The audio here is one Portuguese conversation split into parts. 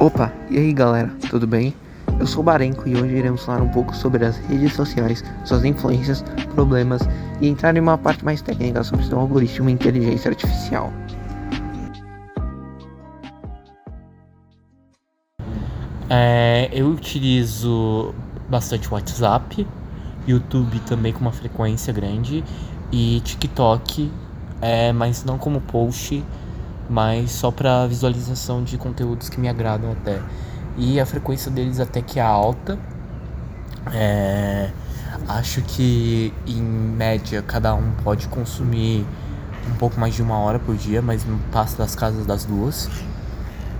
Opa, e aí galera, tudo bem? Eu sou o Barenco e hoje iremos falar um pouco sobre as redes sociais, suas influências, problemas e entrar em uma parte mais técnica sobre seu algoritmo e inteligência artificial. É, eu utilizo bastante WhatsApp, YouTube também com uma frequência grande e TikTok, é, mas não como post, mas só para visualização de conteúdos que me agradam até. E a frequência deles até que é alta. É, acho que em média cada um pode consumir um pouco mais de uma hora por dia, mas não passa das casas das duas.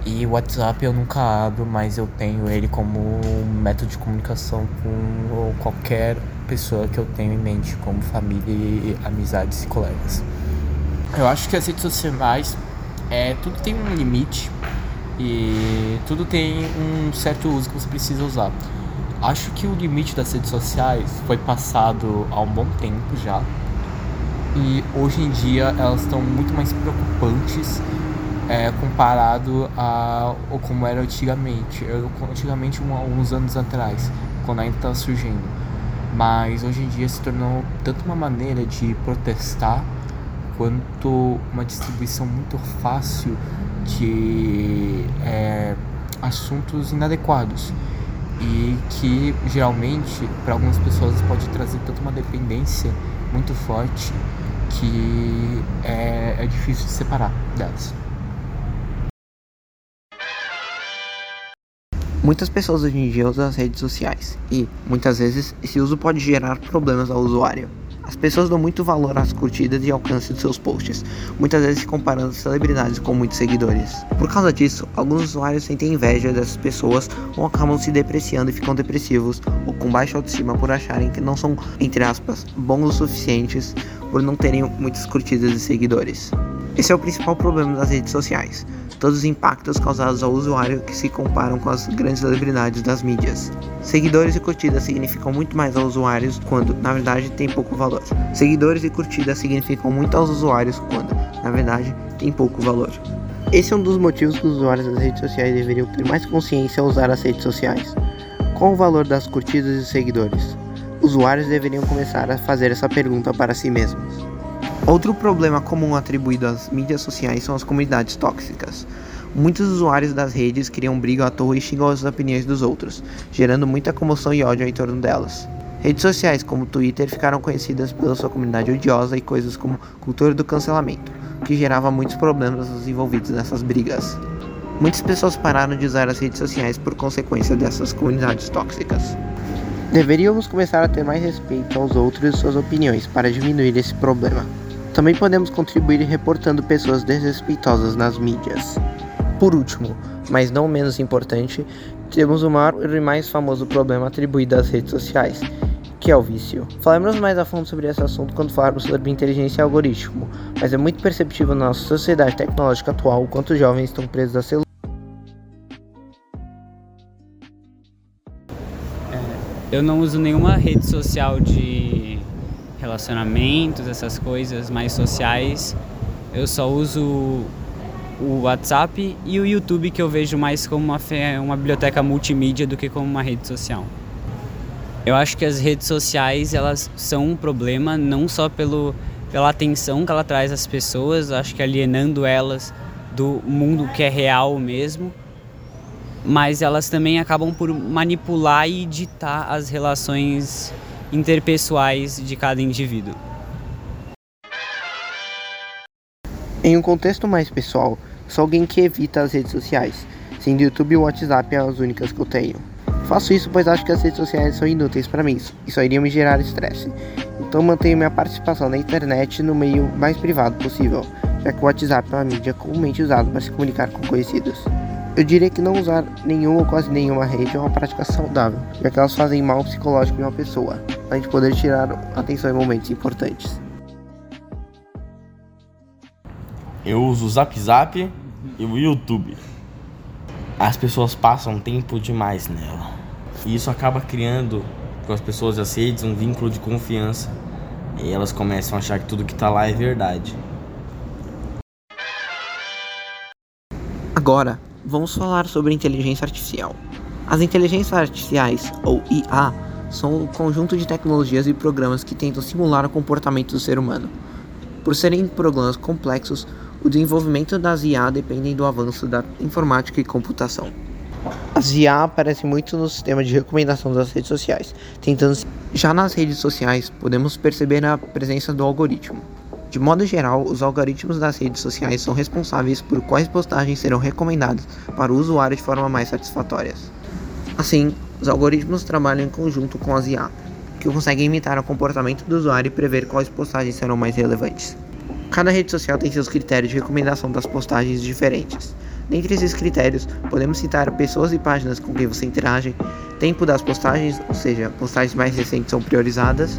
E o WhatsApp eu nunca abro, mas eu tenho ele como método de comunicação com qualquer pessoa que eu tenho em mente, como família, amizades e colegas. Eu acho que as redes sociais é, tudo tem um limite e tudo tem um certo uso que você precisa usar. Acho que o limite das redes sociais foi passado há um bom tempo já. E hoje em dia elas estão muito mais preocupantes é, comparado a ou como era antigamente. Eu, antigamente, um, alguns anos atrás, quando ainda estava surgindo. Mas hoje em dia se tornou tanto uma maneira de protestar quanto uma distribuição muito fácil de é, assuntos inadequados e que geralmente para algumas pessoas pode trazer tanto uma dependência muito forte que é, é difícil de separar delas. Muitas pessoas hoje em dia usam as redes sociais e, muitas vezes, esse uso pode gerar problemas ao usuário. As pessoas dão muito valor às curtidas e alcance de seus posts, muitas vezes comparando celebridades com muitos seguidores. Por causa disso, alguns usuários sentem inveja dessas pessoas ou acabam se depreciando e ficam depressivos ou com baixa autoestima por acharem que não são, entre aspas, bons o suficientes por não terem muitas curtidas e seguidores. Esse é o principal problema das redes sociais todos os impactos causados ao usuário que se comparam com as grandes celebridades das mídias. Seguidores e curtidas significam muito mais aos usuários quando, na verdade, tem pouco valor. Seguidores e curtidas significam muito aos usuários quando, na verdade, tem pouco valor. Esse é um dos motivos que os usuários das redes sociais deveriam ter mais consciência ao usar as redes sociais. Qual o valor das curtidas e seguidores? Usuários deveriam começar a fazer essa pergunta para si mesmos. Outro problema comum atribuído às mídias sociais são as comunidades tóxicas. Muitos usuários das redes criam briga à toa e xingam as opiniões dos outros, gerando muita comoção e ódio em torno delas. Redes sociais como Twitter ficaram conhecidas pela sua comunidade odiosa e coisas como cultura do cancelamento, que gerava muitos problemas aos envolvidos nessas brigas. Muitas pessoas pararam de usar as redes sociais por consequência dessas comunidades tóxicas. Deveríamos começar a ter mais respeito aos outros e suas opiniões para diminuir esse problema. Também podemos contribuir reportando pessoas desrespeitosas nas mídias. Por último, mas não menos importante, temos o maior e mais famoso problema atribuído às redes sociais, que é o vício. Falaremos mais a fundo sobre esse assunto quando falarmos sobre inteligência e algoritmo, mas é muito perceptível na nossa sociedade tecnológica atual o quanto os jovens estão presos a celular. É, eu não uso nenhuma rede social de relacionamentos, essas coisas mais sociais. Eu só uso o WhatsApp e o YouTube que eu vejo mais como uma, uma biblioteca multimídia do que como uma rede social. Eu acho que as redes sociais elas são um problema não só pelo, pela atenção que ela traz às pessoas, acho que alienando elas do mundo que é real mesmo, mas elas também acabam por manipular e ditar as relações interpessoais de cada indivíduo. Em um contexto mais pessoal, sou alguém que evita as redes sociais, sendo YouTube e WhatsApp as únicas que eu tenho. Faço isso pois acho que as redes sociais são inúteis para mim e só iriam me gerar estresse. Então mantenho minha participação na internet no meio mais privado possível, já que o WhatsApp é uma mídia comumente usada para se comunicar com conhecidos. Eu diria que não usar nenhuma ou quase nenhuma rede é uma prática saudável, já que elas fazem mal psicológico em uma pessoa, além de poder tirar atenção em momentos importantes. Eu uso o Zap Zap e o YouTube. As pessoas passam tempo demais nela. E isso acaba criando com as pessoas das redes um vínculo de confiança. E elas começam a achar que tudo que tá lá é verdade. Agora, vamos falar sobre inteligência artificial. As inteligências artificiais, ou IA, são um conjunto de tecnologias e programas que tentam simular o comportamento do ser humano. Por serem programas complexos, o desenvolvimento das IA depende do avanço da informática e computação. As IA aparecem muito no sistema de recomendação das redes sociais, tentando já nas redes sociais podemos perceber a presença do algoritmo. De modo geral, os algoritmos das redes sociais são responsáveis por quais postagens serão recomendadas para o usuário de forma mais satisfatória. Assim, os algoritmos trabalham em conjunto com as IA, que conseguem imitar o comportamento do usuário e prever quais postagens serão mais relevantes. Cada rede social tem seus critérios de recomendação das postagens diferentes. Dentre esses critérios, podemos citar pessoas e páginas com quem você interage, tempo das postagens, ou seja, postagens mais recentes são priorizadas,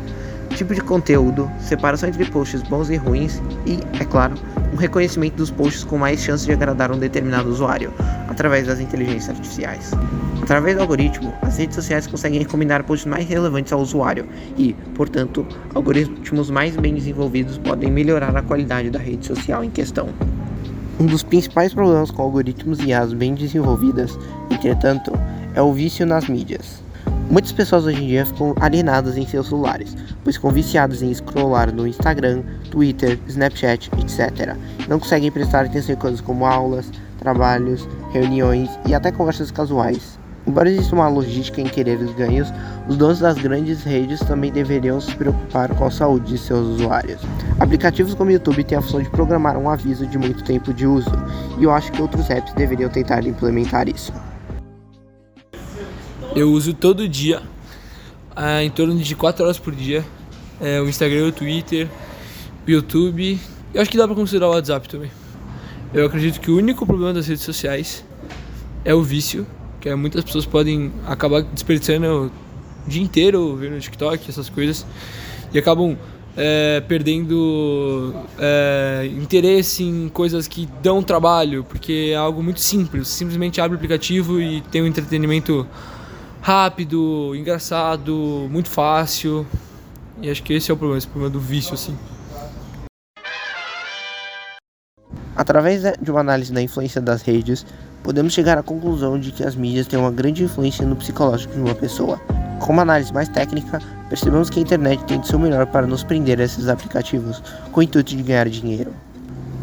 tipo de conteúdo, separação entre posts bons e ruins e, é claro, um reconhecimento dos posts com mais chance de agradar um determinado usuário, através das inteligências artificiais. Através do algoritmo, as redes sociais conseguem recomendar posts mais relevantes ao usuário e, portanto, algoritmos mais bem desenvolvidos podem melhorar a qualidade da rede social em questão. Um dos principais problemas com algoritmos e as bem desenvolvidas, entretanto, é o vício nas mídias. Muitas pessoas hoje em dia ficam alienadas em seus celulares, pois ficam viciadas em scrollar no Instagram, Twitter, Snapchat, etc. Não conseguem prestar atenção em coisas como aulas, trabalhos, reuniões e até conversas casuais. Embora exista uma logística em querer os ganhos, os donos das grandes redes também deveriam se preocupar com a saúde de seus usuários. Aplicativos como o YouTube têm a função de programar um aviso de muito tempo de uso, e eu acho que outros apps deveriam tentar implementar isso. Eu uso todo dia, ah, em torno de 4 horas por dia, é, o Instagram, o Twitter, o YouTube. Eu acho que dá pra considerar o WhatsApp também. Eu acredito que o único problema das redes sociais é o vício, que é, muitas pessoas podem acabar desperdiçando o dia inteiro vendo TikTok, essas coisas, e acabam é, perdendo é, interesse em coisas que dão trabalho, porque é algo muito simples. Simplesmente abre o aplicativo e tem um entretenimento rápido, engraçado, muito fácil. E acho que esse é o problema, esse problema do vício, assim. Através de uma análise da influência das redes, podemos chegar à conclusão de que as mídias têm uma grande influência no psicológico de uma pessoa. Com uma análise mais técnica, percebemos que a internet tem de seu melhor para nos prender a esses aplicativos, com o intuito de ganhar dinheiro.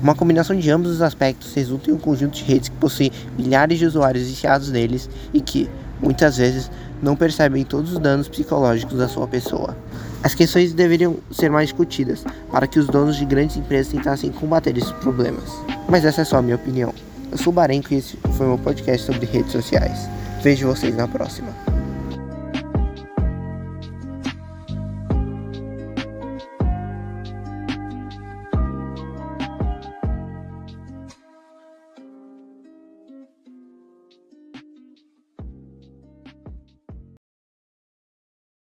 Uma combinação de ambos os aspectos resulta em um conjunto de redes que possui milhares de usuários viciados neles e que, muitas vezes, não percebem todos os danos psicológicos da sua pessoa. As questões deveriam ser mais discutidas para que os donos de grandes empresas tentassem combater esses problemas. Mas essa é só a minha opinião. Eu sou o Barenco e esse foi meu podcast sobre redes sociais. Vejo vocês na próxima.